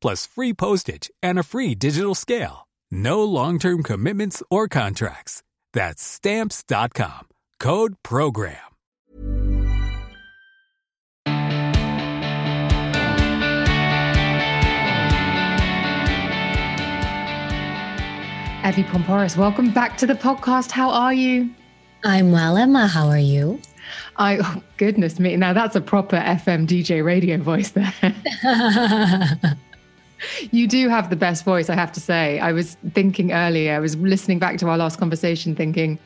plus free postage and a free digital scale. No long-term commitments or contracts. That's stamps.com. Code program. Evy Poumpouras, welcome back to the podcast. How are you? I'm well, Emma. How are you? I oh, goodness me. Now that's a proper FM DJ radio voice there. you do have the best voice, I have to say. I was thinking earlier, I was listening back to our last conversation thinking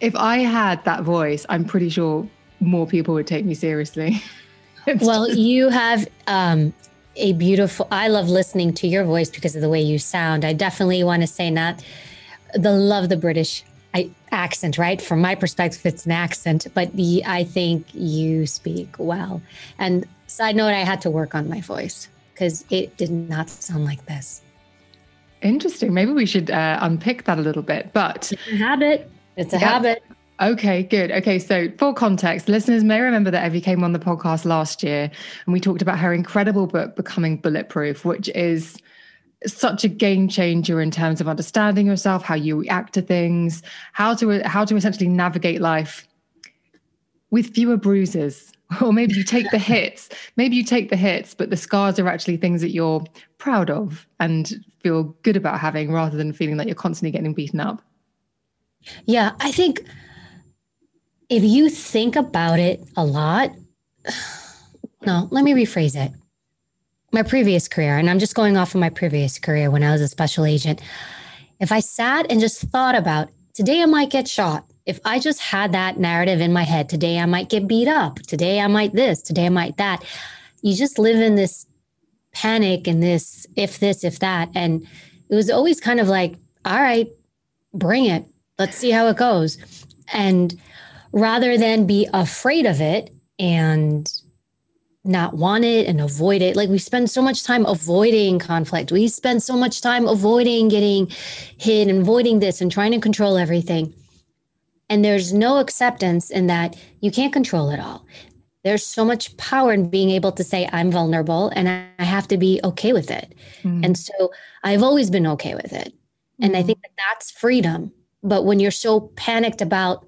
if I had that voice, I'm pretty sure more people would take me seriously. well, you have um, a beautiful i love listening to your voice because of the way you sound i definitely want to say not the love the british I, accent right from my perspective it's an accent but the, i think you speak well and side note i had to work on my voice because it did not sound like this interesting maybe we should uh, unpick that a little bit but it's a habit it's a yeah. habit Okay, good. Okay, so for context, listeners may remember that Evy came on the podcast last year and we talked about her incredible book, Becoming Bulletproof, which is such a game changer in terms of understanding yourself, how you react to things, how to how to essentially navigate life with fewer bruises. Or maybe you take the hits, maybe you take the hits, but the scars are actually things that you're proud of and feel good about having rather than feeling like you're constantly getting beaten up. Yeah, I think if you think about it a lot, no, let me rephrase it. My previous career, and I'm just going off of my previous career when I was a special agent. If I sat and just thought about today, I might get shot. If I just had that narrative in my head, today I might get beat up. Today I might this. Today I might that. You just live in this panic and this, if this, if that. And it was always kind of like, all right, bring it. Let's see how it goes. And rather than be afraid of it and not want it and avoid it. Like we spend so much time avoiding conflict. We spend so much time avoiding getting hit and avoiding this and trying to control everything. And there's no acceptance in that you can't control it all. There's so much power in being able to say, I'm vulnerable and I have to be okay with it. Mm. And so I've always been okay with it. And mm. I think that that's freedom. But when you're so panicked about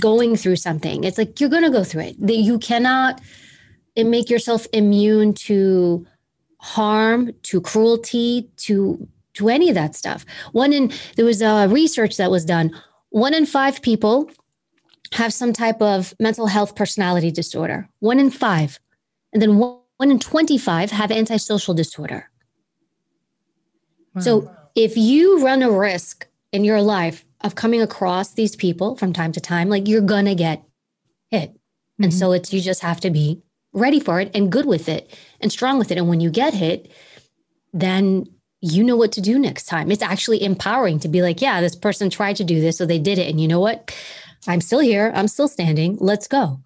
going through something. It's like you're going to go through it. That you cannot make yourself immune to harm, to cruelty, to to any of that stuff. One in there was a research that was done. One in five people have some type of mental health personality disorder. One in five, and then one, one in twenty-five have antisocial disorder. Wow. So if you run a risk in your life of coming across these people from time to time, like you're gonna get hit. Mm-hmm. And so it's you just have to be ready for it and good with it and strong with it. And when you get hit, then you know what to do next time. It's actually empowering to be like, yeah, this person tried to do this, so they did it. And you know what? I'm still here. I'm still standing. Let's go.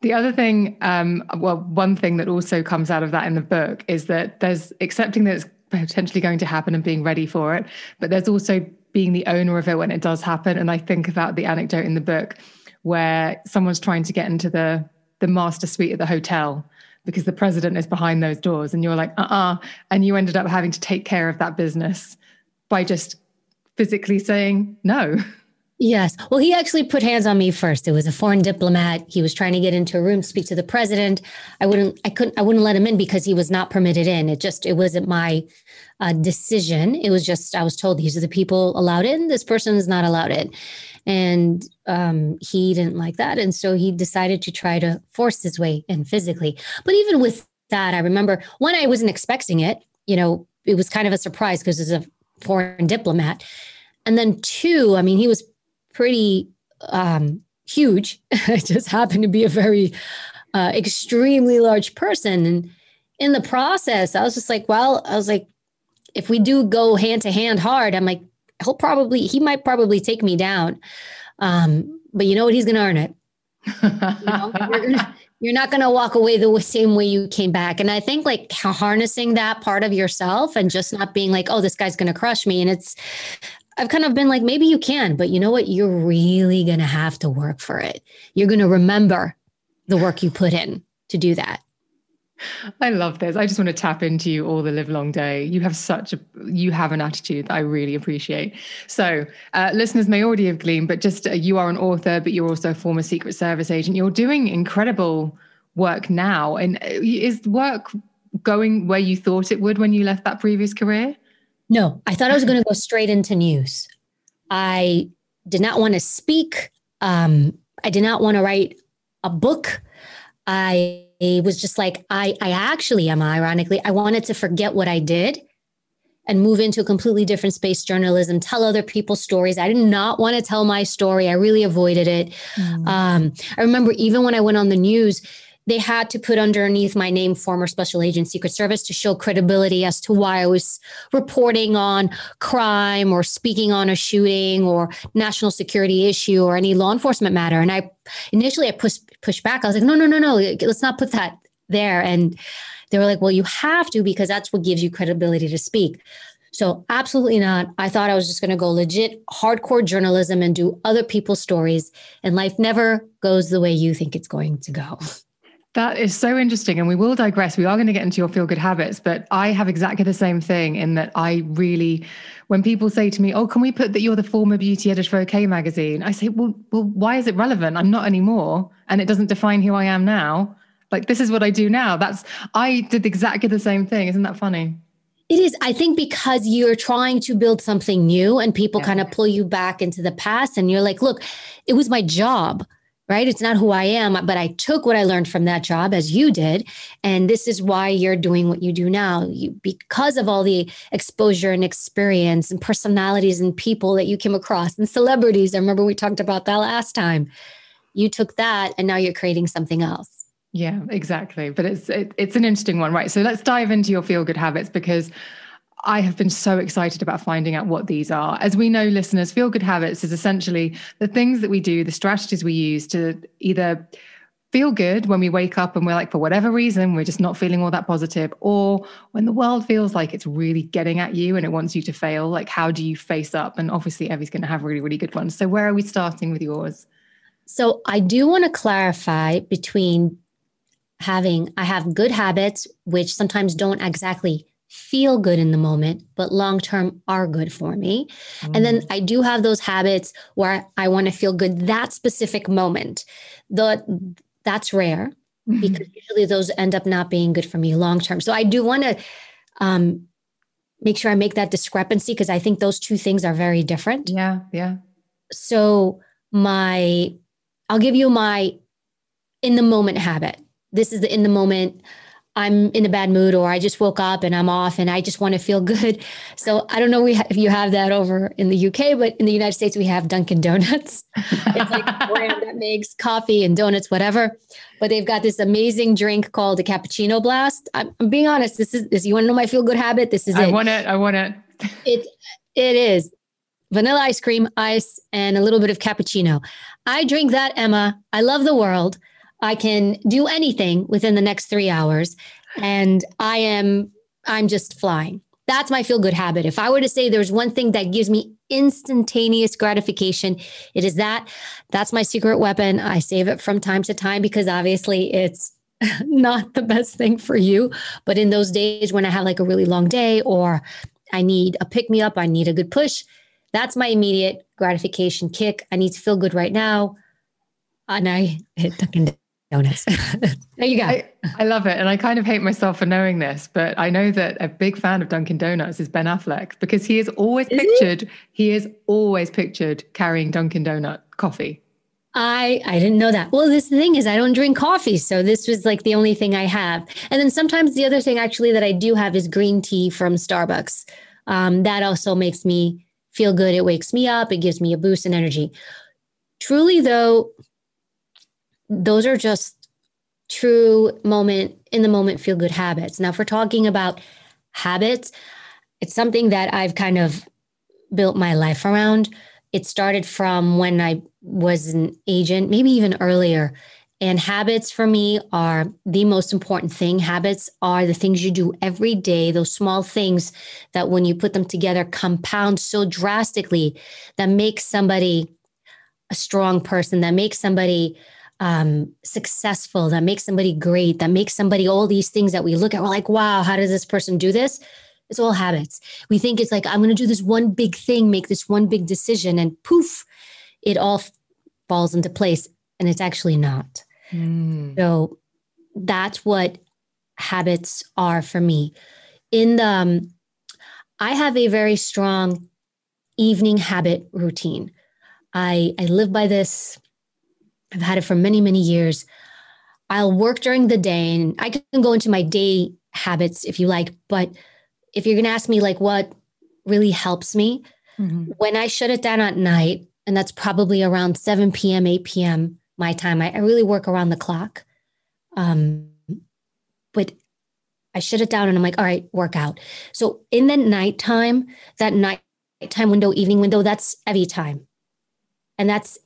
The other thing, um, well, one thing that also comes out of that in the book is that there's accepting that it's potentially going to happen and being ready for it. But there's also being the owner of it when it does happen. And I think about the anecdote in the book where someone's trying to get into the the master suite at the hotel because the president is behind those doors and you're like uh-uh. And you ended up having to take care of that business by just physically saying no Yes. Well, he actually put hands on me first. It was a foreign diplomat. He was trying to get into a room, speak to the president. I wouldn't, I couldn't, I wouldn't let him in because he was not permitted in. It just, it wasn't my uh, decision. It was just, I was told these are the people allowed in. This person is not allowed in. And um, he didn't like that. And so he decided to try to force his way in physically. But even with that, I remember when I wasn't expecting it, you know, it was kind of a surprise because it's a foreign diplomat. And then two, I mean, he was pretty um, huge. I just happened to be a very uh, extremely large person. And in the process, I was just like, well, I was like, if we do go hand to hand hard, I'm like, he'll probably, he might probably take me down. Um, but you know what? He's going to earn it. you know, you're, gonna, you're not going to walk away the same way you came back. And I think like harnessing that part of yourself and just not being like, oh, this guy's going to crush me. And it's, I've kind of been like, maybe you can, but you know what? You're really going to have to work for it. You're going to remember the work you put in to do that. I love this. I just want to tap into you all the live long day. You have such a, you have an attitude that I really appreciate. So, uh, listeners may already have gleaned, but just uh, you are an author, but you're also a former Secret Service agent. You're doing incredible work now. And uh, is work going where you thought it would when you left that previous career? No, I thought I was going to go straight into news. I did not want to speak. Um, I did not want to write a book. I was just like, I, I actually am ironically, I wanted to forget what I did and move into a completely different space journalism, tell other people's stories. I did not want to tell my story. I really avoided it. Mm. Um, I remember even when I went on the news, they had to put underneath my name former special agent secret service to show credibility as to why i was reporting on crime or speaking on a shooting or national security issue or any law enforcement matter and i initially i pushed pushed back i was like no no no no let's not put that there and they were like well you have to because that's what gives you credibility to speak so absolutely not. I thought I was just going to go legit hardcore journalism and do other people's stories. And life never goes the way you think it's going to go. That is so interesting. And we will digress. We are going to get into your feel good habits, but I have exactly the same thing in that I really, when people say to me, Oh, can we put that you're the former beauty editor for OK magazine? I say, Well, well, why is it relevant? I'm not anymore. And it doesn't define who I am now. Like, this is what I do now. That's, I did exactly the same thing. Isn't that funny? It is. I think because you're trying to build something new and people yeah. kind of pull you back into the past and you're like, look, it was my job right? It's not who I am, but I took what I learned from that job as you did. And this is why you're doing what you do now. You, because of all the exposure and experience and personalities and people that you came across and celebrities. I remember we talked about that last time. You took that and now you're creating something else. Yeah, exactly. But it's it, it's an interesting one, right? So let's dive into your feel good habits because I have been so excited about finding out what these are. As we know, listeners, feel good habits is essentially the things that we do, the strategies we use to either feel good when we wake up and we're like, for whatever reason, we're just not feeling all that positive, or when the world feels like it's really getting at you and it wants you to fail. Like, how do you face up? And obviously, Evy's going to have really, really good ones. So, where are we starting with yours? So, I do want to clarify between having, I have good habits, which sometimes don't exactly feel good in the moment, but long term are good for me. Mm. And then mm. I do have those habits where I want to feel good that specific moment. The that's rare mm-hmm. because usually those end up not being good for me long term. So I do want to um, make sure I make that discrepancy because I think those two things are very different. Yeah, yeah. So my I'll give you my in the moment habit. This is the in the moment I'm in a bad mood or I just woke up and I'm off and I just want to feel good. So I don't know if you have that over in the UK, but in the United States, we have Dunkin' Donuts. it's like a brand that makes coffee and donuts, whatever. But they've got this amazing drink called a cappuccino blast. I'm, I'm being honest. This is this. You want to know my feel good habit? This is I it. I want it. I want it. it it is vanilla ice cream, ice, and a little bit of cappuccino. I drink that, Emma. I love the world. I can do anything within the next three hours. And I am, I'm just flying. That's my feel good habit. If I were to say there's one thing that gives me instantaneous gratification, it is that. That's my secret weapon. I save it from time to time because obviously it's not the best thing for you. But in those days when I have like a really long day or I need a pick me up, I need a good push, that's my immediate gratification kick. I need to feel good right now. And I hit Dunkin' Donuts. there you go. I, I, love it. And I kind of hate myself for knowing this, but I know that a big fan of Dunkin' Donuts is Ben Affleck because he is always is pictured, he? he is always pictured carrying Dunkin' Donut coffee. I I didn't know that. Well, this thing is I don't drink coffee, so this was like the only thing I have. And then sometimes the other thing actually that I do have is green tea from Starbucks. Um, that also makes me feel good. It wakes me up. It gives me a boost in energy. Truly, though, those are just true moment in the moment feel good habits. Now, if we're talking about habits, it's something that I've kind of built my life around. It started from when I was an agent, maybe even earlier. And habits for me are the most important thing. Habits are the things you do every day, those small things that when you put them together compound so drastically that makes somebody a strong person, that makes somebody um, successful, that makes somebody great, that makes somebody all these things that we look at, we're like, wow, how does this person do this? It's all habits. We think it's like, I'm going to do this one big thing, make this one big decision, and poof, it all falls into place. And it's actually not. Mm. So that's what habits are for me. In the, um, I have a very strong evening habit routine. I, I live by this I've had it for many, many years. I'll work during the day and I can go into my day habits if you like. But if you're going to ask me, like, what really helps me, mm-hmm. when I shut it down at night, and that's probably around 7 p.m., 8 p.m., my time, I, I really work around the clock. Um, but I shut it down and I'm like, all right, workout. So in the nighttime, that nighttime window, evening window, that's Evy time. And that's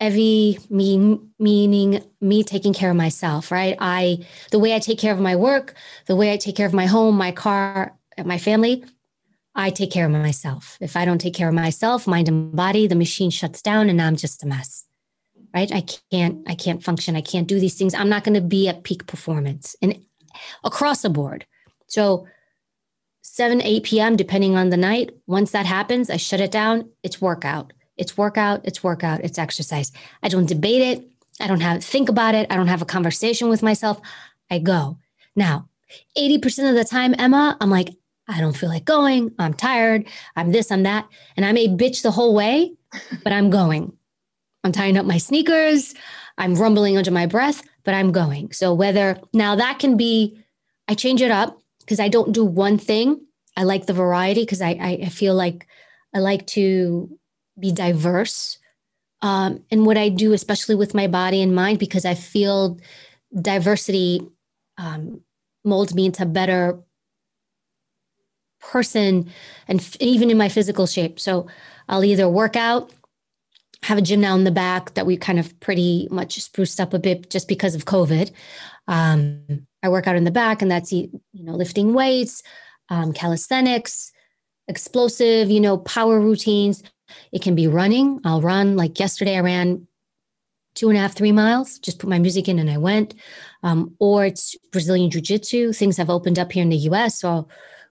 Evy mean, meaning me taking care of myself, right? I the way I take care of my work, the way I take care of my home, my car, my family, I take care of myself. If I don't take care of myself, mind and body, the machine shuts down and I'm just a mess. Right? I can't I can't function. I can't do these things. I'm not going to be at peak performance and across the board. So 7 8 p.m. depending on the night, once that happens, I shut it down. It's workout it's workout, it's workout, it's exercise. I don't debate it. I don't have think about it. I don't have a conversation with myself. I go. Now, 80% of the time, Emma, I'm like, I don't feel like going. I'm tired. I'm this, I'm that. And I may bitch the whole way, but I'm going. I'm tying up my sneakers. I'm rumbling under my breath, but I'm going. So whether now that can be, I change it up because I don't do one thing. I like the variety because I, I feel like I like to be diverse um, in what I do, especially with my body and mind, because I feel diversity um, molds me into a better person and f- even in my physical shape. So I'll either work out, have a gym now in the back that we kind of pretty much spruced up a bit just because of COVID. Um, I work out in the back, and that's you know lifting weights, um, calisthenics, explosive, you know, power routines. It can be running. I'll run. Like yesterday, I ran two and a half, three miles, just put my music in and I went. Um, or it's Brazilian Jiu Jitsu. Things have opened up here in the US. So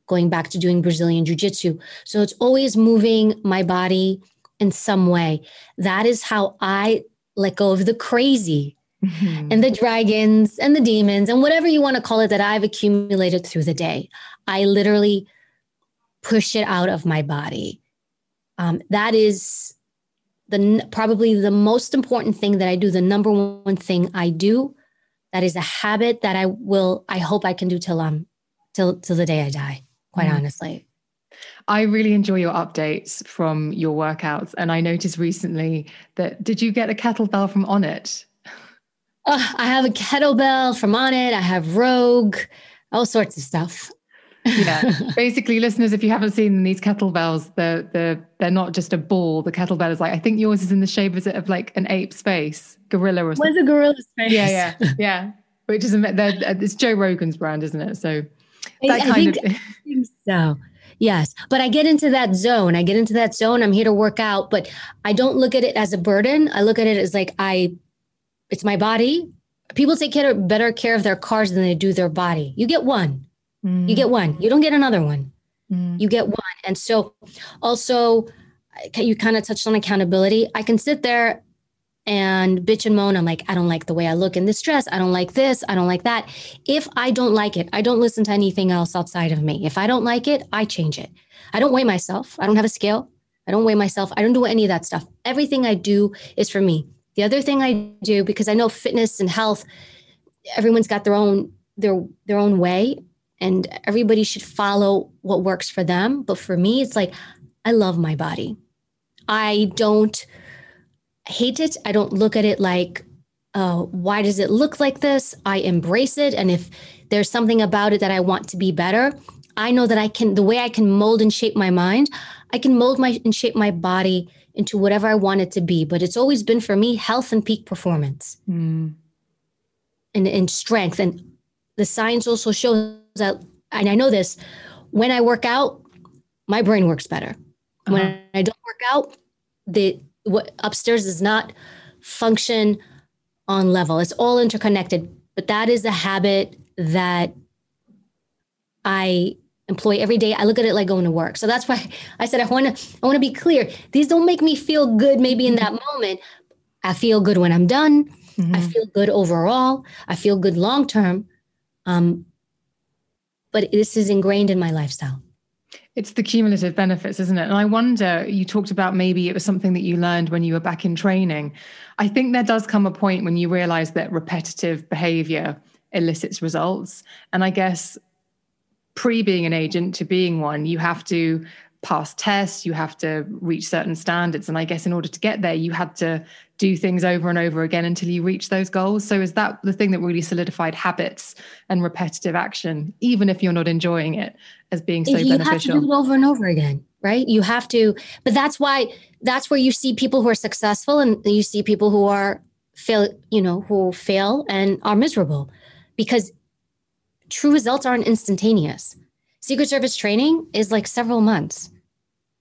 going back to doing Brazilian Jiu Jitsu. So it's always moving my body in some way. That is how I let go of the crazy mm-hmm. and the dragons and the demons and whatever you want to call it that I've accumulated through the day. I literally push it out of my body. Um, that is the probably the most important thing that I do. The number one thing I do. That is a habit that I will. I hope I can do till um till till the day I die. Quite mm. honestly. I really enjoy your updates from your workouts, and I noticed recently that did you get a kettlebell from Onnit? Uh, I have a kettlebell from Onnit. I have Rogue, all sorts of stuff yeah basically listeners if you haven't seen these kettlebells they're they're they're not just a ball the kettlebell is like i think yours is in the shape is it of like an ape's face gorilla or something where's a gorilla's face yeah yeah yeah which is uh, it's joe rogan's brand isn't it so that I, kind I think, of think so Yes. But I get into that zone. I get into that zone. I'm here to work out, but I don't look at it as a burden. I look at it as like I it's my body. People take care, better care of their cars than they do their body. You get one. Mm. You get one. You don't get another one. Mm. You get one. And so also you kind of touched on accountability. I can sit there and bitch and moan. I'm like, I don't like the way I look in this dress. I don't like this. I don't like that. If I don't like it, I don't listen to anything else outside of me. If I don't like it, I change it. I don't weigh myself. I don't have a scale. I don't weigh myself. I don't do any of that stuff. Everything I do is for me. The other thing I do, because I know fitness and health, everyone's got their own their their own way and everybody should follow what works for them. But for me, it's like I love my body. I don't hate it. I don't look at it like, uh, why does it look like this? I embrace it. And if there's something about it that I want to be better, I know that I can, the way I can mold and shape my mind, I can mold my and shape my body into whatever I want it to be. But it's always been for me health and peak performance mm. and, and strength. And the science also shows that, and I know this, when I work out, my brain works better. Uh-huh. When I don't work out, the what upstairs does not function on level. It's all interconnected, but that is a habit that I employ every day. I look at it like going to work. So that's why I said I want to I want to be clear. These don't make me feel good maybe in that moment. I feel good when I'm done. Mm-hmm. I feel good overall. I feel good long term. Um, but this is ingrained in my lifestyle. It's the cumulative benefits, isn't it? And I wonder, you talked about maybe it was something that you learned when you were back in training. I think there does come a point when you realize that repetitive behavior elicits results. And I guess pre being an agent to being one, you have to pass tests, you have to reach certain standards. And I guess in order to get there, you had to do things over and over again until you reach those goals. So is that the thing that really solidified habits and repetitive action, even if you're not enjoying it, as being so you beneficial? You have to do it over and over again, right? You have to, but that's why that's where you see people who are successful and you see people who are fail, you know, who fail and are miserable because true results aren't instantaneous. Secret Service training is like several months.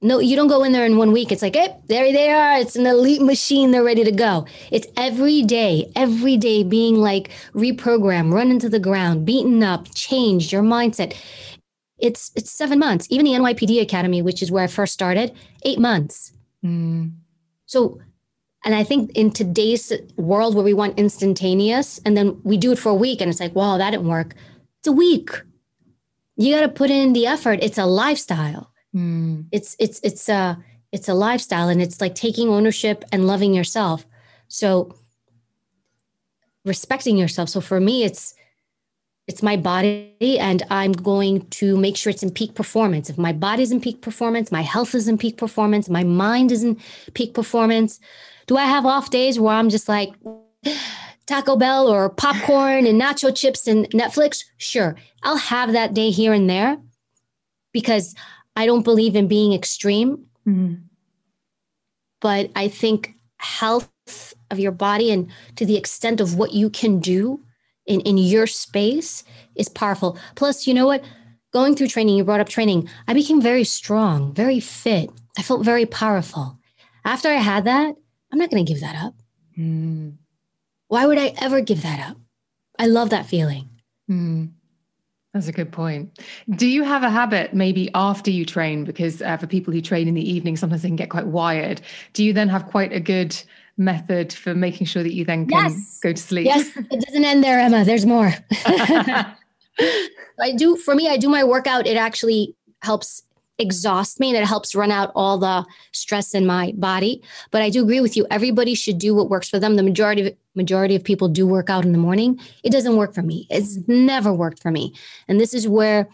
No, you don't go in there in one week. It's like, hey, there they are. It's an elite machine. They're ready to go. It's every day, every day being like reprogrammed, run into the ground, beaten up, changed your mindset. It's it's seven months. Even the NYPD Academy, which is where I first started, eight months. Mm. So, and I think in today's world where we want instantaneous, and then we do it for a week, and it's like, wow, that didn't work. It's a week. You got to put in the effort. It's a lifestyle. Mm. It's it's it's a it's a lifestyle and it's like taking ownership and loving yourself. So respecting yourself. So for me it's it's my body and I'm going to make sure it's in peak performance. If my body's in peak performance, my health is in peak performance, my mind is in peak performance. Do I have off days where I'm just like Taco Bell or popcorn and nacho chips and Netflix? Sure. I'll have that day here and there because I don't believe in being extreme. Mm-hmm. But I think health of your body and to the extent of what you can do in, in your space is powerful. Plus, you know what? Going through training, you brought up training. I became very strong, very fit. I felt very powerful. After I had that, I'm not going to give that up. Mm. Why would I ever give that up? I love that feeling. Mm. That's a good point. Do you have a habit maybe after you train? Because uh, for people who train in the evening, sometimes they can get quite wired. Do you then have quite a good method for making sure that you then can yes. go to sleep? Yes, it doesn't end there, Emma. There's more. I do, for me, I do my workout. It actually helps exhaust me and it helps run out all the stress in my body. But I do agree with you. Everybody should do what works for them. The majority of majority of people do work out in the morning. It doesn't work for me. It's never worked for me. And this is where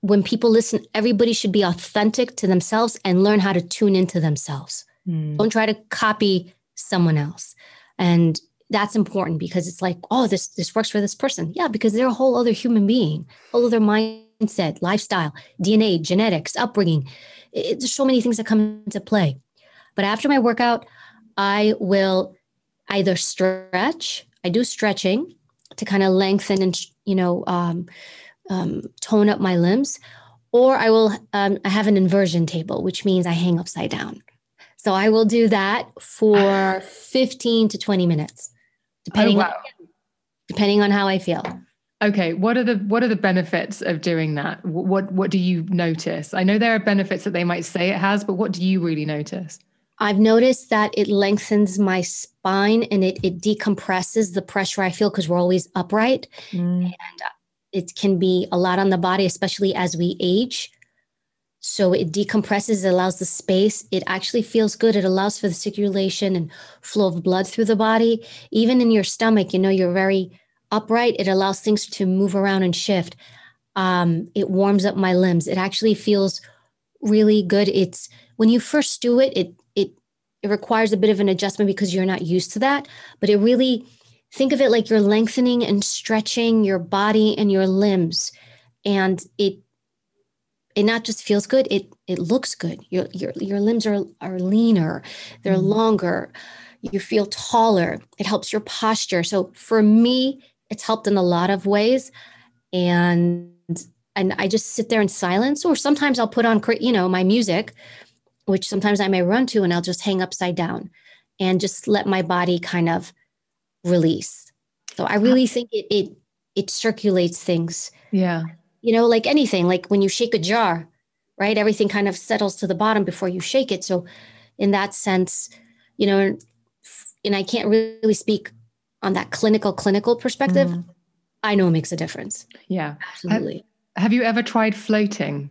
when people listen, everybody should be authentic to themselves and learn how to tune into themselves. Mm. Don't try to copy someone else. And that's important because it's like, oh, this this works for this person. Yeah, because they're a whole other human being, whole other mind mindset, lifestyle, DNA, genetics, upbringing. It's so many things that come into play. But after my workout, I will either stretch. I do stretching to kind of lengthen and you know um, um, tone up my limbs, or I will um, I have an inversion table, which means I hang upside down. So I will do that for 15 to 20 minutes, depending, oh, wow. on, depending on how I feel. Okay, what are the what are the benefits of doing that? What what do you notice? I know there are benefits that they might say it has, but what do you really notice? I've noticed that it lengthens my spine and it it decompresses the pressure I feel because we're always upright, mm. and it can be a lot on the body, especially as we age. So it decompresses, it allows the space. It actually feels good. It allows for the circulation and flow of blood through the body. Even in your stomach, you know, you're very upright. It allows things to move around and shift. Um, it warms up my limbs. It actually feels really good. It's when you first do it, it it it requires a bit of an adjustment because you're not used to that. But it really think of it like you're lengthening and stretching your body and your limbs, and it it not just feels good it it looks good your your, your limbs are are leaner they're mm-hmm. longer you feel taller it helps your posture so for me it's helped in a lot of ways and and i just sit there in silence or sometimes i'll put on you know my music which sometimes i may run to and i'll just hang upside down and just let my body kind of release so i really think it it it circulates things yeah you know, like anything, like when you shake a jar, right? Everything kind of settles to the bottom before you shake it. So, in that sense, you know, and I can't really speak on that clinical, clinical perspective. Mm. I know it makes a difference. Yeah. Absolutely. Have, have you ever tried floating?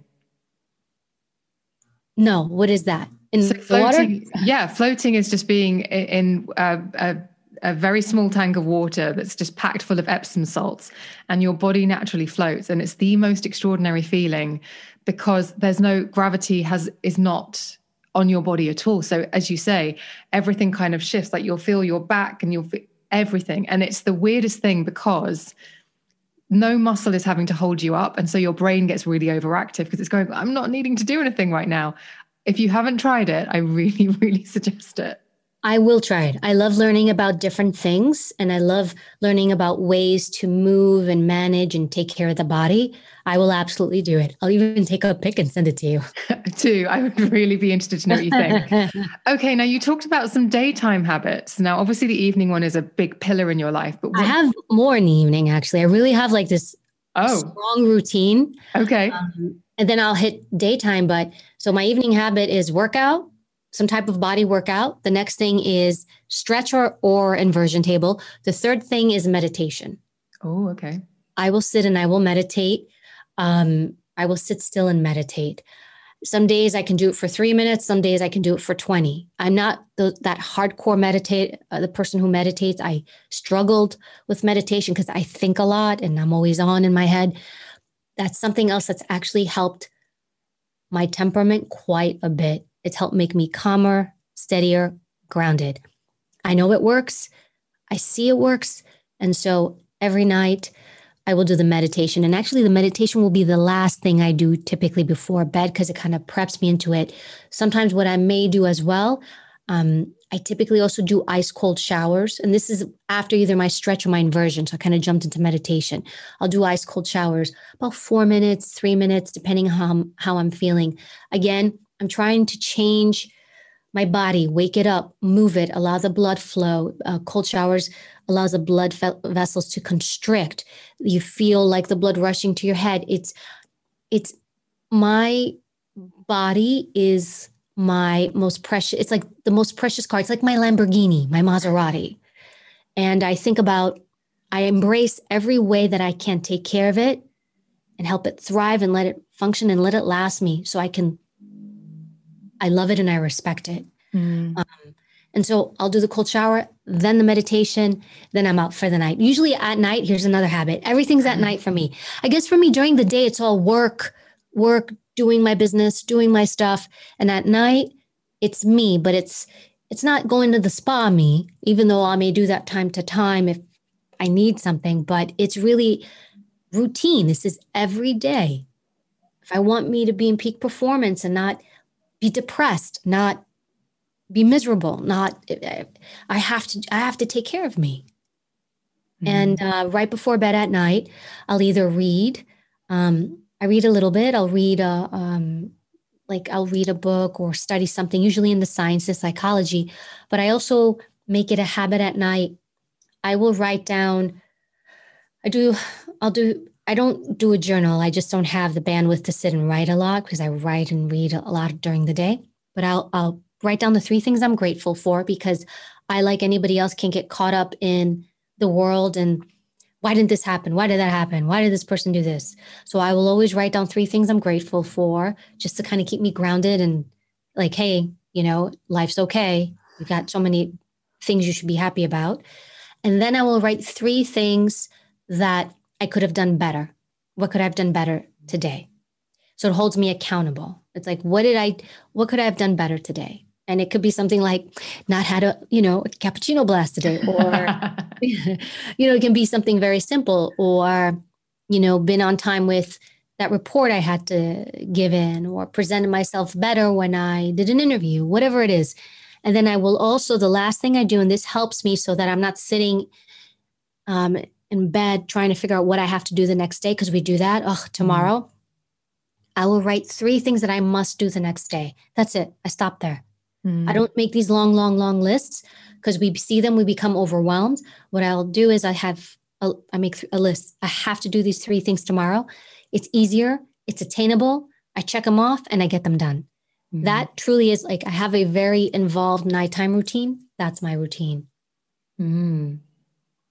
No. What is that? In so floating, water? Yeah. Floating is just being in, in a a very small tank of water that's just packed full of Epsom salts, and your body naturally floats. And it's the most extraordinary feeling because there's no gravity has is not on your body at all. So as you say, everything kind of shifts. Like you'll feel your back and you'll feel everything. And it's the weirdest thing because no muscle is having to hold you up. And so your brain gets really overactive because it's going, I'm not needing to do anything right now. If you haven't tried it, I really, really suggest it. I will try it. I love learning about different things and I love learning about ways to move and manage and take care of the body. I will absolutely do it. I'll even take a pic and send it to you. too. I would really be interested to know what you think. okay, now you talked about some daytime habits. Now, obviously, the evening one is a big pillar in your life, but what- I have more in the evening actually. I really have like this oh. strong routine. Okay. Um, and then I'll hit daytime. But so my evening habit is workout some type of body workout. The next thing is stretch or, or inversion table. The third thing is meditation. Oh, okay. I will sit and I will meditate. Um, I will sit still and meditate. Some days I can do it for three minutes. Some days I can do it for 20. I'm not the, that hardcore meditate, uh, the person who meditates. I struggled with meditation because I think a lot and I'm always on in my head. That's something else that's actually helped my temperament quite a bit it's helped make me calmer, steadier, grounded. I know it works. I see it works. And so every night I will do the meditation. And actually, the meditation will be the last thing I do typically before bed because it kind of preps me into it. Sometimes, what I may do as well, um, I typically also do ice cold showers. And this is after either my stretch or my inversion. So I kind of jumped into meditation. I'll do ice cold showers about four minutes, three minutes, depending on how, how I'm feeling. Again, I'm trying to change my body, wake it up, move it, allow the blood flow. Uh, cold showers allows the blood fe- vessels to constrict. You feel like the blood rushing to your head. It's it's my body is my most precious. It's like the most precious car. It's like my Lamborghini, my Maserati. And I think about I embrace every way that I can take care of it and help it thrive and let it function and let it last me so I can I love it and I respect it. Mm. Um, and so I'll do the cold shower, then the meditation, then I'm out for the night. Usually at night, here's another habit. Everything's at night for me. I guess for me during the day, it's all work, work, doing my business, doing my stuff. And at night, it's me, but it's it's not going to the spa me, even though I may do that time to time if I need something, but it's really routine. This is every day. If I want me to be in peak performance and not be depressed, not be miserable, not I have to I have to take care of me. Mm-hmm. And uh, right before bed at night, I'll either read. Um, I read a little bit. I'll read a, um, like I'll read a book or study something, usually in the sciences, psychology. But I also make it a habit at night. I will write down. I do. I'll do. I don't do a journal. I just don't have the bandwidth to sit and write a lot because I write and read a lot during the day. But I'll I'll write down the three things I'm grateful for because I, like anybody else, can get caught up in the world and why didn't this happen? Why did that happen? Why did this person do this? So I will always write down three things I'm grateful for just to kind of keep me grounded and like, hey, you know, life's okay. You've got so many things you should be happy about. And then I will write three things that I could have done better. What could I have done better today? So it holds me accountable. It's like, what did I, what could I have done better today? And it could be something like not had a, you know, a cappuccino blast today, or, you know, it can be something very simple, or, you know, been on time with that report I had to give in, or presented myself better when I did an interview, whatever it is. And then I will also, the last thing I do, and this helps me so that I'm not sitting um, in bed trying to figure out what I have to do the next day, because we do that. Oh, tomorrow. I will write three things that I must do the next day. That's it. I stop there. Mm. I don't make these long, long, long lists because we see them, we become overwhelmed. What I'll do is I have, a, I make a list. I have to do these three things tomorrow. It's easier, it's attainable. I check them off and I get them done. Mm. That truly is like I have a very involved nighttime routine. That's my routine. Mm.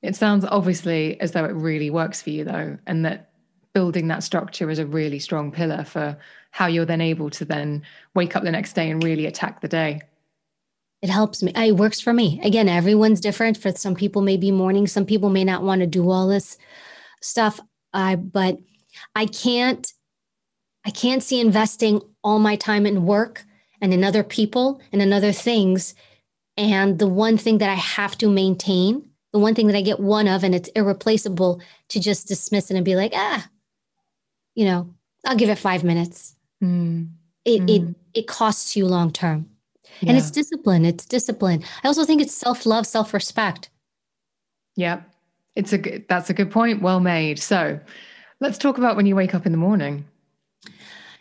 It sounds obviously as though it really works for you, though, and that building that structure is a really strong pillar for how you're then able to then wake up the next day and really attack the day. It helps me. It works for me. Again everyone's different. For some people may be morning. Some people may not want to do all this stuff. I but i can't i can't see investing all my time in work and in other people and in other things. And the one thing that i have to maintain the one thing that i get one of and it's irreplaceable to just dismiss it and be like ah you know, I'll give it five minutes. Mm. It, mm. it, it costs you long term. Yeah. And it's discipline. It's discipline. I also think it's self love, self respect. Yeah, it's a good, that's a good point. Well made. So let's talk about when you wake up in the morning.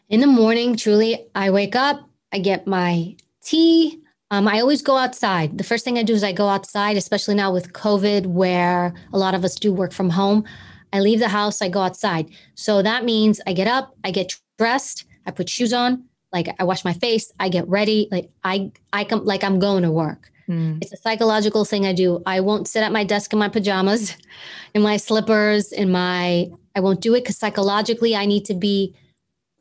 In the morning, truly, I wake up, I get my tea. Um, I always go outside. The first thing I do is I go outside, especially now with COVID, where a lot of us do work from home. I leave the house, I go outside. So that means I get up, I get dressed, I put shoes on, like I wash my face, I get ready, like I I come like I'm going to work. Mm. It's a psychological thing I do. I won't sit at my desk in my pajamas, in my slippers, in my I won't do it cuz psychologically I need to be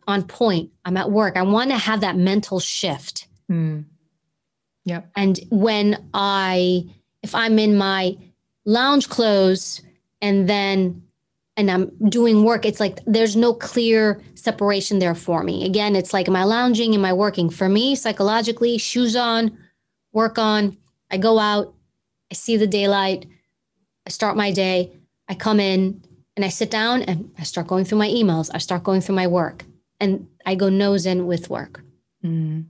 on point. I'm at work. I want to have that mental shift. Mm. Yep. And when I if I'm in my lounge clothes and then and I'm doing work, it's like there's no clear separation there for me. Again, it's like, am I lounging? Am I working? For me, psychologically, shoes on, work on, I go out, I see the daylight, I start my day, I come in and I sit down and I start going through my emails, I start going through my work, and I go nose in with work. Mm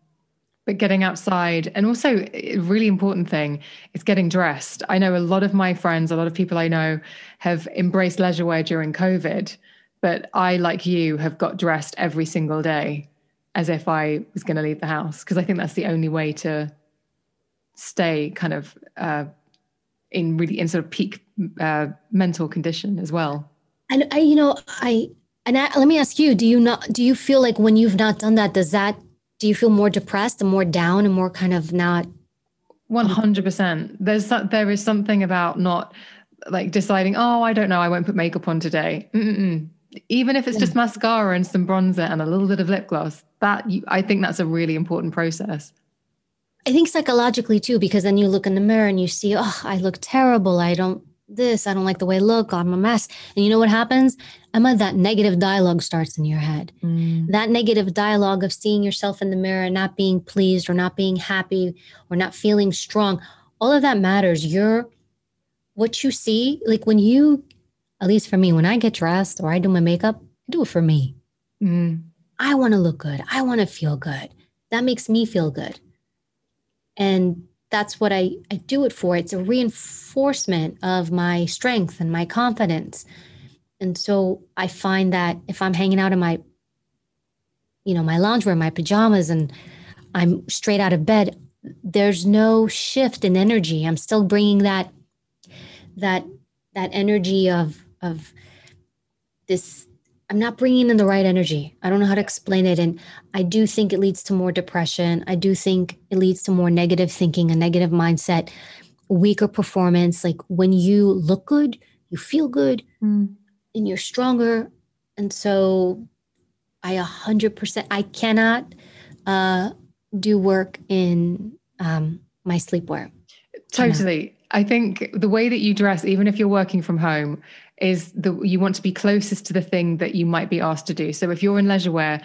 but getting outside and also a really important thing is getting dressed. I know a lot of my friends a lot of people i know have embraced leisure wear during covid but i like you have got dressed every single day as if i was going to leave the house because i think that's the only way to stay kind of uh, in really in sort of peak uh, mental condition as well. And i you know i and I, let me ask you do you not do you feel like when you've not done that does that do you feel more depressed and more down and more kind of not? 100% there's there is something about not like deciding oh i don't know i won't put makeup on today. Mm-mm. even if it's yeah. just mascara and some bronzer and a little bit of lip gloss that you, i think that's a really important process. I think psychologically too because then you look in the mirror and you see oh i look terrible. I don't this. I don't like the way I look. I'm a mess. And you know what happens? Emma, that negative dialogue starts in your head. Mm. That negative dialogue of seeing yourself in the mirror, not being pleased or not being happy or not feeling strong, all of that matters. You're what you see, like when you, at least for me, when I get dressed or I do my makeup, I do it for me. Mm. I want to look good. I want to feel good. That makes me feel good. And that's what I, I do it for. It's a reinforcement of my strength and my confidence. And so I find that if I'm hanging out in my you know, my loungewear, my pajamas, and I'm straight out of bed, there's no shift in energy. I'm still bringing that that that energy of of this I'm not bringing in the right energy. I don't know how to explain it. And I do think it leads to more depression. I do think it leads to more negative thinking, a negative mindset, weaker performance. Like when you look good, you feel good, mm. and you're stronger. And so I 100%, I cannot uh, do work in um, my sleepwear. Totally. I think the way that you dress, even if you're working from home, is the you want to be closest to the thing that you might be asked to do. So if you're in leisure wear,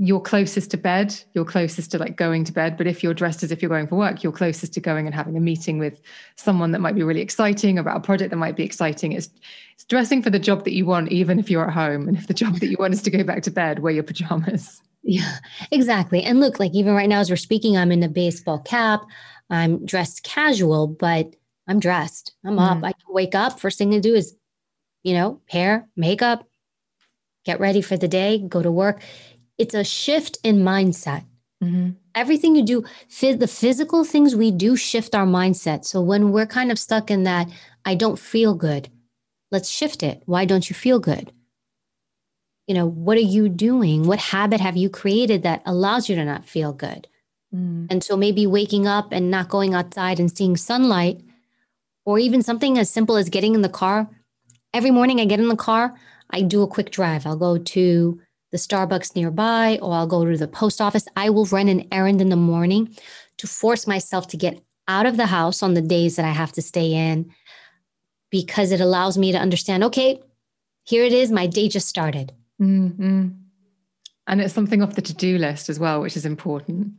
you're closest to bed, you're closest to like going to bed. But if you're dressed as if you're going for work, you're closest to going and having a meeting with someone that might be really exciting about a project that might be exciting. It's, it's dressing for the job that you want, even if you're at home. And if the job that you want is to go back to bed, wear your pajamas. Yeah, exactly. And look, like even right now as we're speaking, I'm in a baseball cap. I'm dressed casual, but I'm dressed. I'm mm. up. I can wake up. First thing to do is, you know, hair, makeup, get ready for the day, go to work. It's a shift in mindset. Mm-hmm. Everything you do, the physical things we do shift our mindset. So when we're kind of stuck in that, I don't feel good, let's shift it. Why don't you feel good? you know, what are you doing? What habit have you created that allows you to not feel good? Mm. And so maybe waking up and not going outside and seeing sunlight, or even something as simple as getting in the car. Every morning I get in the car, I do a quick drive. I'll go to the Starbucks nearby or I'll go to the post office. I will run an errand in the morning to force myself to get out of the house on the days that I have to stay in because it allows me to understand okay, here it is, my day just started. Mm-hmm. And it's something off the to do list as well, which is important.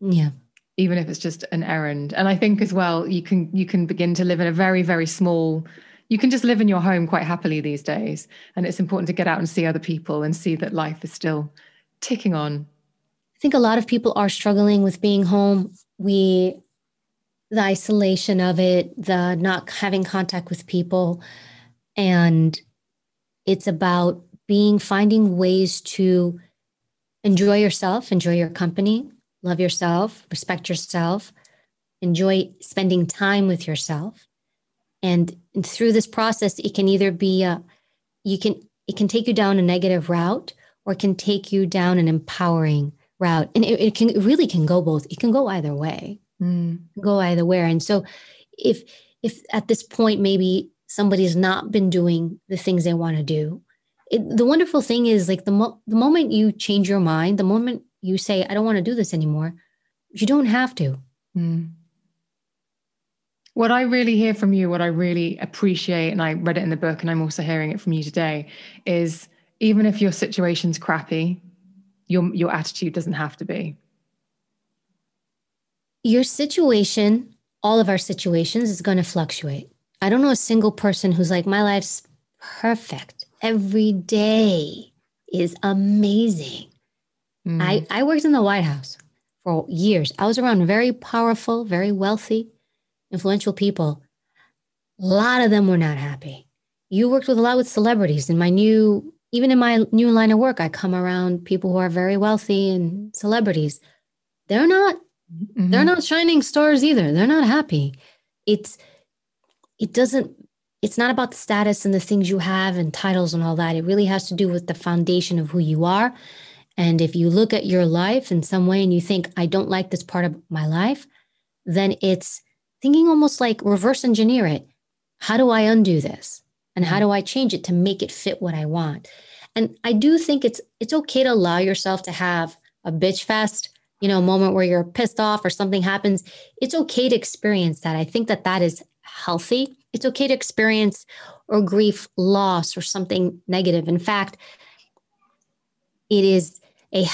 Yeah. Even if it's just an errand. And I think as well, you can you can begin to live in a very, very small you can just live in your home quite happily these days. And it's important to get out and see other people and see that life is still ticking on. I think a lot of people are struggling with being home. We, the isolation of it, the not having contact with people. And it's about being finding ways to enjoy yourself, enjoy your company, love yourself, respect yourself, enjoy spending time with yourself. And through this process, it can either be a, you can it can take you down a negative route or it can take you down an empowering route. And it, it can it really can go both. It can go either way. Mm. Go either way. And so if if at this point maybe somebody's not been doing the things they want to do it, the wonderful thing is like the, mo- the moment you change your mind the moment you say i don't want to do this anymore you don't have to mm. What i really hear from you what i really appreciate and i read it in the book and i'm also hearing it from you today is even if your situation's crappy your your attitude doesn't have to be your situation all of our situations is going to fluctuate i don't know a single person who's like my life's perfect every day is amazing. Mm. I, I worked in the White House for years. I was around very powerful, very wealthy, influential people. A lot of them were not happy. You worked with a lot with celebrities. In my new, even in my new line of work, I come around people who are very wealthy and celebrities. They're not, mm-hmm. they're not shining stars either. They're not happy. It's, it doesn't it's not about the status and the things you have and titles and all that. It really has to do with the foundation of who you are. And if you look at your life in some way and you think, I don't like this part of my life, then it's thinking almost like reverse engineer it. How do I undo this? And how mm. do I change it to make it fit what I want? And I do think it's it's okay to allow yourself to have a bitch fest, you know, a moment where you're pissed off or something happens. It's okay to experience that. I think that that is healthy it's okay to experience or grief loss or something negative. In fact, it is a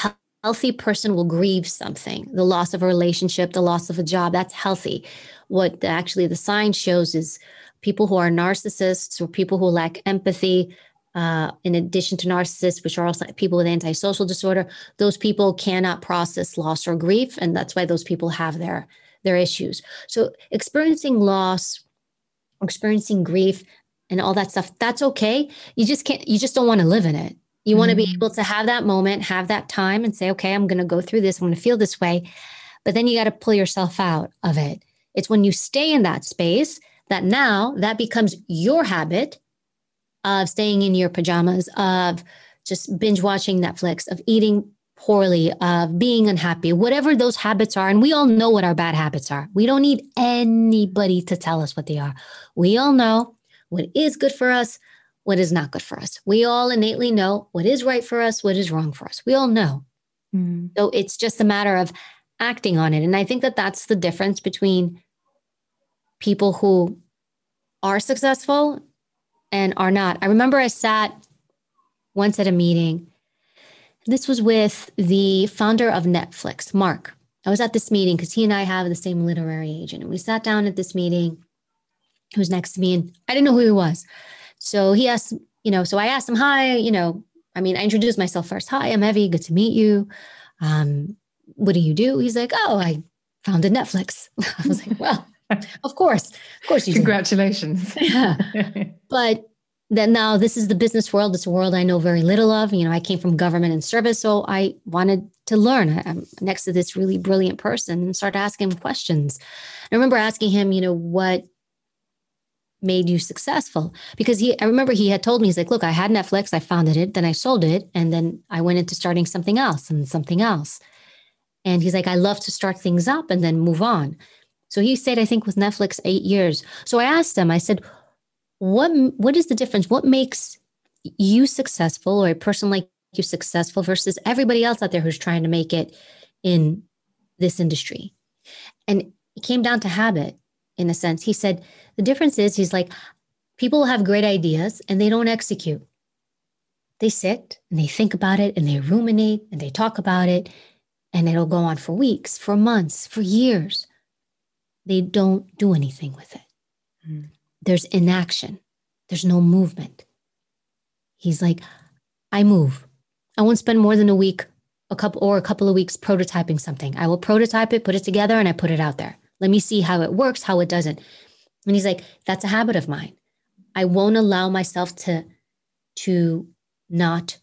healthy person will grieve something, the loss of a relationship, the loss of a job. That's healthy. What the, actually the science shows is people who are narcissists or people who lack empathy, uh, in addition to narcissists, which are also people with antisocial disorder, those people cannot process loss or grief, and that's why those people have their their issues. So experiencing loss experiencing grief and all that stuff, that's okay. You just can't, you just don't want to live in it. You want to be mm-hmm. able to have that moment, have that time, and say, okay, I'm going to go through this. I'm going to feel this way. But then you got to pull yourself out of it. It's when you stay in that space that now that becomes your habit of staying in your pajamas, of just binge watching Netflix, of eating poorly, of being unhappy, whatever those habits are. And we all know what our bad habits are. We don't need anybody to tell us what they are. We all know what is good for us, what is not good for us. We all innately know what is right for us, what is wrong for us. We all know. Mm. So it's just a matter of acting on it. And I think that that's the difference between people who are successful and are not. I remember I sat once at a meeting. This was with the founder of Netflix, Marc. I was at this meeting because he and I have the same literary agent. And we sat down at this meeting. He was next to me and I didn't know who he was. So he asked, you know, so I asked him, hi, you know, I mean, I introduced myself first. Hi, I'm Evy. Good to meet you. Um, what do you do? He's like, oh, I founded Netflix. I was like, well, of course, of course. You Congratulations. yeah. but then now this is the business world. It's a world I know very little of. You know, I came from government and service, so I wanted to learn. I'm next to this really brilliant person and start asking him questions. I remember asking him, you know, what made you successful? Because he, I remember he had told me, he's like, look, I had Netflix, I founded it, then I sold it, and then I went into starting something else and something else. And he's like, I love to start things up and then move on. So he stayed, I think, with Netflix eight years. So I asked him, I said, what what is the difference? What makes you successful or a person like you successful versus everybody else out there who's trying to make it in this industry? And it came down to habit in a sense. He said, the difference is he's like, people have great ideas and they don't execute. They sit and they think about it and they ruminate and they talk about it and it'll go on for weeks, for months, for years they don't do anything with it. Mm. There's inaction, there's no movement. He's like, I move. I won't spend more than a week, a couple or a couple of weeks prototyping something. I will prototype it, put it together, and I put it out there. Let me see how it works, how it doesn't. And he's like, that's a habit of mine. I won't allow myself to to not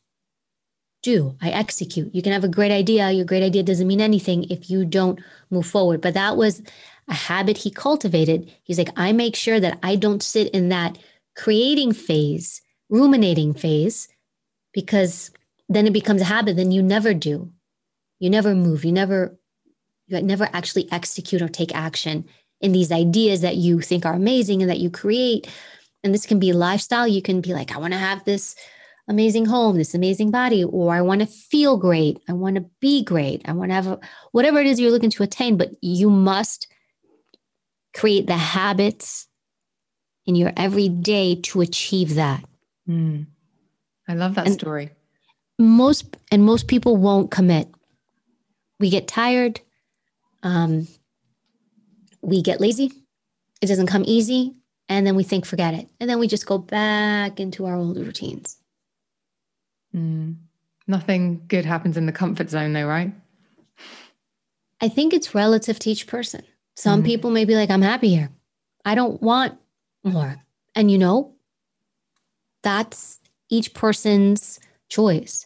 do. I execute. You can have a great idea. Your great idea doesn't mean anything if you don't move forward. But that was a habit he cultivated. He's like, I make sure that I don't sit in that creating phase, ruminating phase, because then it becomes a habit. Then you never do. You never move. You never, you never actually execute or take action in these ideas that you think are amazing and that you create. And this can be lifestyle. You can be like, I want to have this amazing home, this amazing body, or I want to feel great. I want to be great. I want to have a, whatever it is you're looking to attain, but you must create the habits in your everyday to achieve that. Mm. I love that and story. Most and most people won't commit. We get tired. Um, we get lazy. It doesn't come easy, and then we think, forget it, and then we just go back into our old routines. Mm. Nothing good happens in the comfort zone, though, right? I think it's relative to each person. Some mm people may be like, I'm happy here. I don't want more. And you know, that's each person's choice.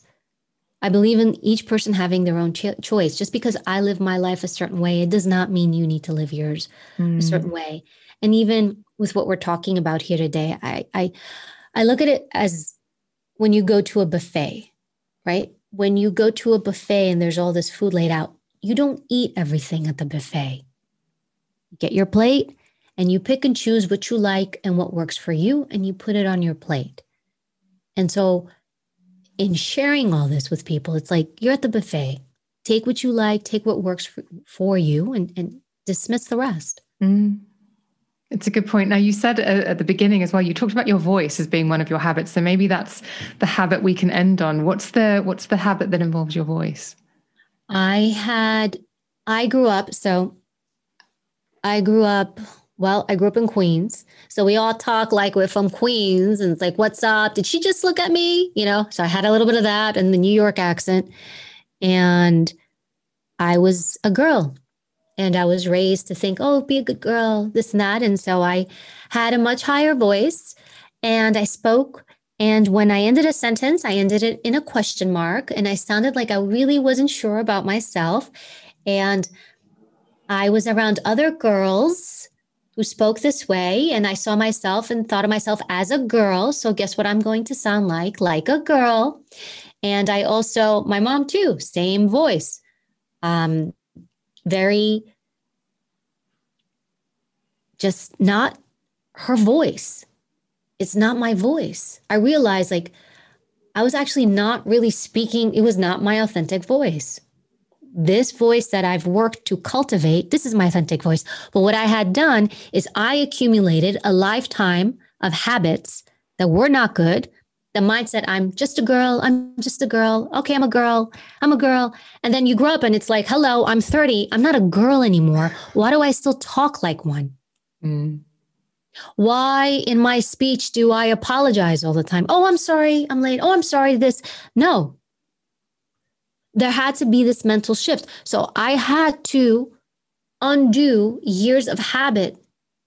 I believe in each person having their own cho- choice. Just because I live my life a certain way, it does not mean you need to live yours mm. a certain way. And even with what we're talking about here today, I, I I look at it as when you go to a buffet, right? When you go to a buffet and there's all this food laid out, you don't eat everything at the buffet get your plate and you pick and choose what you like and what works for you and you put it on your plate. And so, in sharing all this with people, it's like you're at the buffet. Take what you like, take what works for, for you, and, and dismiss the rest. Mm. It's a good point. Now, you said at the beginning as well, you talked about your voice as being one of your habits. So maybe that's the habit we can end on. What's the what's the habit that involves your voice? I had I grew up so I grew up, well, I grew up in Queens. So we all talk like we're from Queens and it's like, what's up? Did she just look at me? You know, so I had a little bit of that and the New York accent. And I was a girl and I was raised to think, oh, be a good girl, this and that. And so I had a much higher voice and I spoke And when I ended a sentence, I ended it in a question mark and I sounded like I really wasn't sure about myself. And I was around other girls who spoke this way and I saw myself and thought of myself as a girl. So guess what I'm going to sound like? Like a girl. And I also, my mom too, same voice. Um, very just not her voice. It's not my voice. I realized like I was actually not really speaking, it was not my authentic voice. This voice that I've worked to cultivate, this is my authentic voice. But what I had done is I accumulated a lifetime of habits that were not good. The mindset, I'm just a girl, I'm just a girl. Okay, I'm a girl, I'm a girl. And then you grow up and it's like, hello, I'm 30, I'm not a girl anymore. Why do I still talk like one? Mm. Why in my speech do I apologize all the time? Oh, I'm sorry, I'm late. Oh, I'm sorry, this. No. There had to be this mental shift. So I had to undo years of habit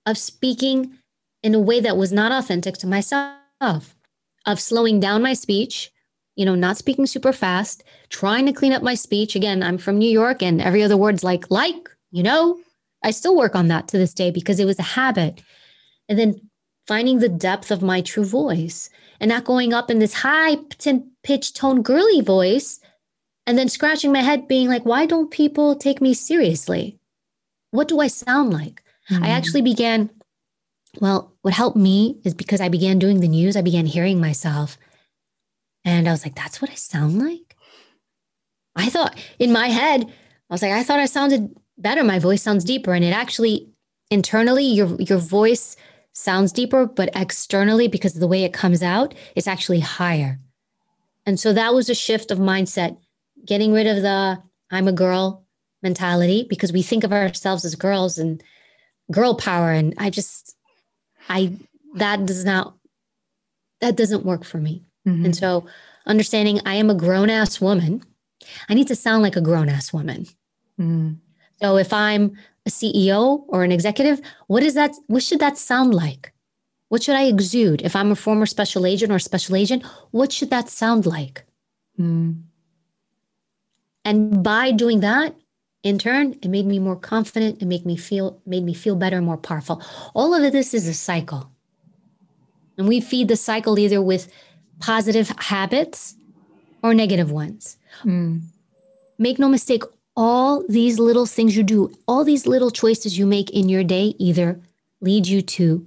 of speaking in a way that was not authentic to myself, of slowing down my speech, you know, not speaking super fast, trying to clean up my speech. Again, I'm from New York and every other word's like, like, you know, I still work on that to this day because it was a habit. And then finding the depth of my true voice and not going up in this high pitched tone girly voice and then scratching my head being like why don't people take me seriously? What do i sound like? Mm-hmm. i actually began well what helped me is because i began doing the news i began hearing myself and i was like that's what i sound like? I thought in my head i was like i thought i sounded better. My voice sounds deeper. And it actually internally your your voice sounds deeper but externally because of the way it comes out it's actually higher. And so that was a shift of mindset getting rid of the i'm a girl mentality because we think of ourselves as girls and girl power and i just i that does not that doesn't work for me mm-hmm. and so understanding i am a grown ass woman i need to sound like a grown ass woman mm. So if I'm a CEO or an executive, what is that? What should that sound like? What should I exude? If I'm a former special agent or special agent, what should that sound like? Mm. And by doing that, in turn, it made me more confident. It made me feel made me feel better, more powerful. All of this is a cycle, and we feed the cycle either with positive habits or negative ones. Mm. Make no mistake, all these little things you do, all these little choices you make in your day either lead you to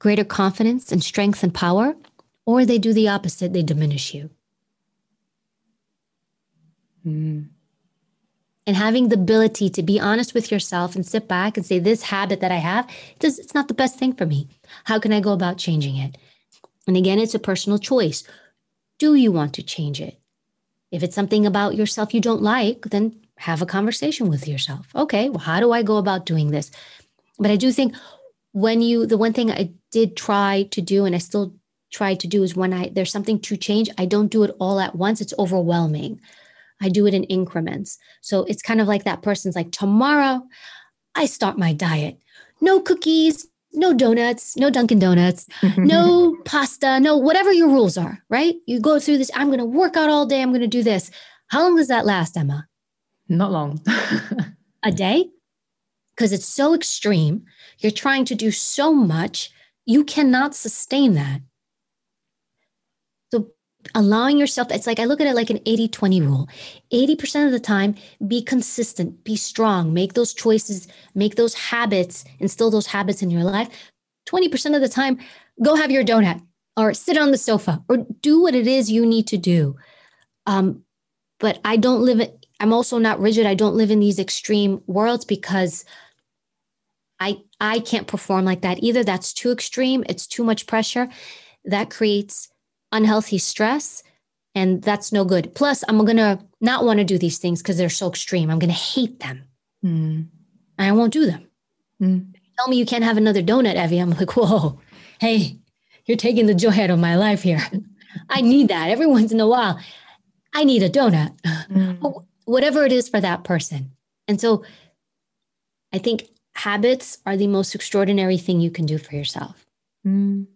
greater confidence and strength and power, or they do the opposite, they diminish you. Mm. And having the ability to be honest with yourself and sit back and say, This habit that I have, it's not the best thing for me. How can I go about changing it? And again, it's a personal choice. Do you want to change it? If it's something about yourself you don't like, then have a conversation with yourself. Okay, well, how do I go about doing this? But I do think when you, the one thing I did try to do, and I still try to do, is when I there's something to change, I don't do it all at once. It's overwhelming. I do it in increments. So it's kind of like that person's like, tomorrow I start my diet. No cookies, no donuts, no Dunkin' Donuts, no pasta, no whatever your rules are, right? You go through this, I'm going to work out all day, I'm going to do this. How long does that last, Emma? Not long. a day? Because it's so extreme. You're trying to do so much. You cannot sustain that. Allowing yourself, it's like I look at it like an 80 20 rule. 80% of the time, be consistent, be strong, make those choices, make those habits, instill those habits in your life. 20% of the time, go have your donut or sit on the sofa or do what it is you need to do. Um, but I don't live it I'm also not rigid. I don't live in these extreme worlds because I I can't perform like that either. That's too extreme. It's too much pressure. That creates unhealthy stress and that's no good. Plus, I'm going to not want to do these things because they're so extreme. I'm going to hate them. Mm. I won't do them. Mm. Tell me you can't have another donut, Evy. I'm like, whoa, hey, you're taking the joy out of my life here. I need that every once in a while. I need a donut. Mm whatever it is for that person. And so I think habits are the most extraordinary thing you can do for yourself. Mm.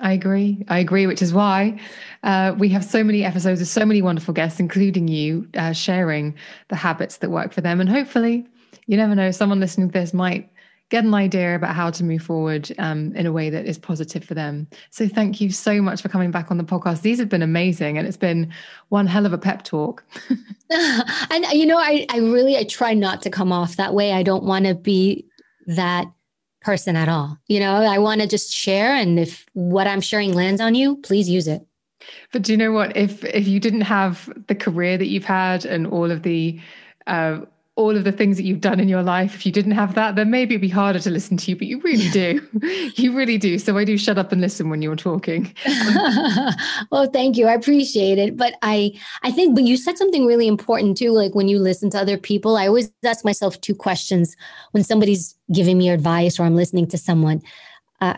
I agree. I agree, which is why uh, we have so many episodes with so many wonderful guests, including you, uh, sharing the habits that work for them. And hopefully, you never know, someone listening to this might get an idea about how to move forward um, in a way that is positive for them. So, thank you so much for coming back on the podcast. These have been amazing, and it's been one hell of a pep talk. and you know, I, I really I try not to come off that way. I don't want to be that person at all. You know, I want to just share and if what I'm sharing lands on you, please use it. But do you know what? If if you didn't have the career that you've had and all of the uh, all of the things that you've done in your life, if you didn't have that, then maybe it'd be harder to listen to you, but you really do. you really do. So I do shut up and listen when you're talking. well, thank you. I appreciate it. But I I think but you said something really important too. Like when you listen to other people, I always ask myself two questions when somebody's giving me advice or I'm listening to someone. Uh,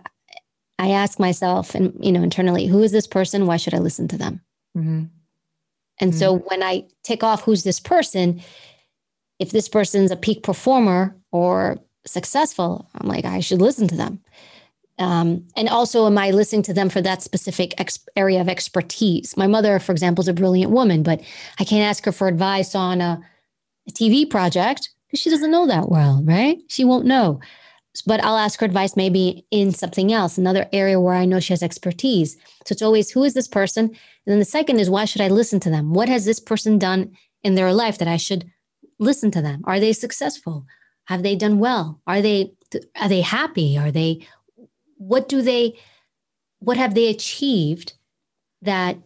I ask myself and you know internally, who is this person? Why should I listen to them? Mm-hmm. And mm-hmm. so when I tick off who's this person, if this person's a peak performer or successful, I'm like, I should listen to them. Um, and also, am I listening to them for that specific ex- area of expertise? My mother, for example, is a brilliant woman, but I can't ask her for advice on a, a TV project because she doesn't know that well, right? She won't know. But I'll ask her advice maybe in something else, another area where I know she has expertise. So it's always who is this person? And then the second is why should I listen to them? What has this person done in their life that I should listen to them. Are they successful? Have they done well? Are they are they happy? Are they what do they what have they achieved that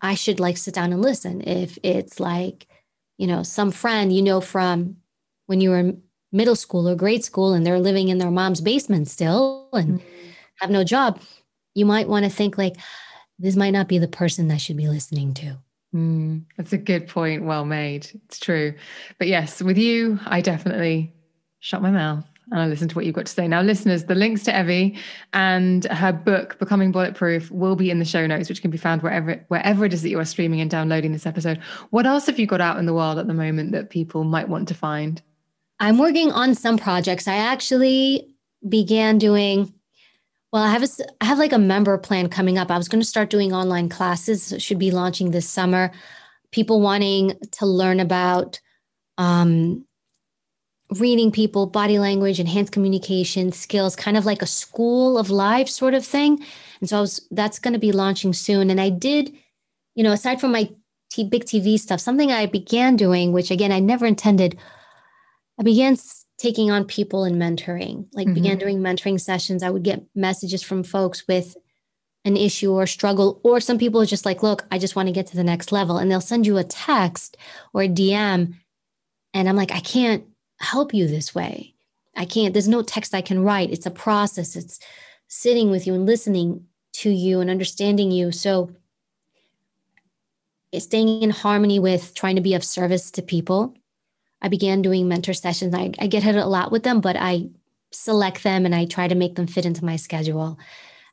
I should like sit down and listen? If it's like, you know, some friend you know from when you were in middle school or grade school and they're living in their mom's basement still and mm-hmm. have no job, you might want to think like this might not be the person that should be listening to. Mm, that's a good point. Well made. It's true. But yes, with you, I definitely shut my mouth and I listen to what you've got to say. Now, listeners, the links to Evy and her book, Becoming Bulletproof, will be in the show notes, which can be found wherever wherever it is that you are streaming and downloading this episode. What else have you got out in the world at the moment that people might want to find? I'm working on some projects. I actually began doing well, I have a, I have like a member plan coming up. I was going to start doing online classes. Should be launching this summer. People wanting to learn about um, reading people, body language, enhanced communication skills, kind of like a school of life sort of thing. And so I was that's going to be launching soon. And I did, you know, aside from my t- big TV stuff, something I began doing, which again I never intended. I began taking on people and mentoring, like mm-hmm. began doing mentoring sessions. I would get messages from folks with an issue or struggle, or some people are just like, look, I just want to get to the next level. And they'll send you a text or a DM. And I'm like, I can't help you this way. I can't, there's no text I can write. It's a process. It's sitting with you and listening to you and understanding you. So staying in harmony with trying to be of service to people I began doing mentor sessions. I, I get hit a lot with them, but I select them and I try to make them fit into my schedule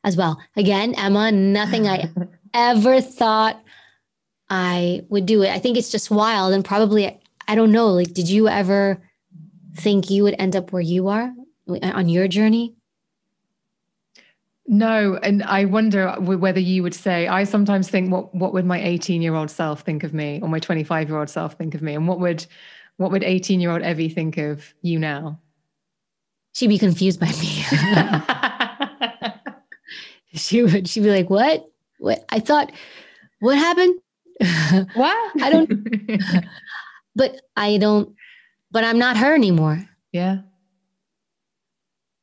as well. Again, Emma, nothing I ever thought I would do it. I think it's just wild and probably, I don't know, like, did you ever think you would end up where you are on your journey? No, and I wonder whether you would say. I sometimes think, what what would my eighteen year old self think of me, or my twenty five year old self think of me, and what would what would 18 year old Evy think of you now? She'd be confused by me. she would, she'd be like, what? What? I thought, what happened? What? I don't, but I don't, but I'm not her anymore. Yeah.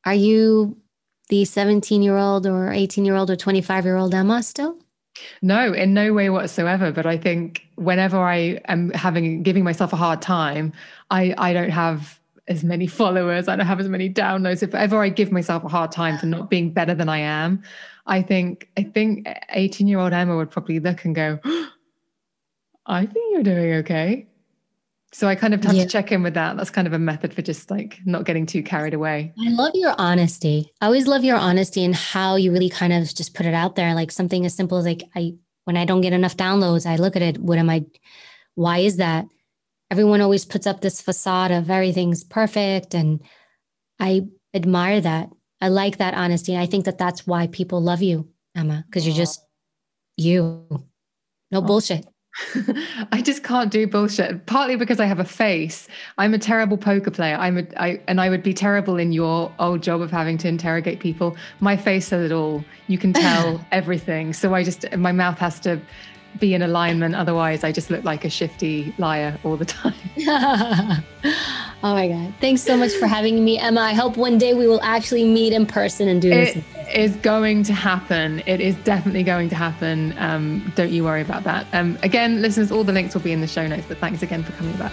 Are you the 17 year old or 18 year old or 25 year old Emma still? No, in no way whatsoever. But I think whenever I am having giving myself a hard time, I I don't have as many followers. I don't have as many downloads. If ever I give myself a hard time for not being better than I am, I think I think 18 year old Emma would probably look and go, I think you're doing okay. So I kind of have yeah. to check in with that. That's kind of a method for just like not getting too carried away. I love your honesty. I always love your honesty and how you really kind of just put it out there. Like something as simple as like I when I don't get enough downloads, I look at it. What am I why is that? Everyone always puts up this facade of everything's perfect and I admire that. I like that honesty. I think that that's why people love you Emma, because you're just you. No bullshit. I just can't do bullshit. Partly because I have a face. I'm a terrible poker player. I'm a I and I would be terrible in your old job of having to interrogate people. My face says it all. You can tell everything. So I just my mouth has to be in alignment. Otherwise, I just look like a shifty liar all the time. oh my God. Thanks so much for having me, Emma. I hope one day we will actually meet in person and do it this. It is going to happen. It is definitely going to happen. Um, don't you worry about that. Um, again, listeners, all the links will be in the show notes, but thanks again for coming back.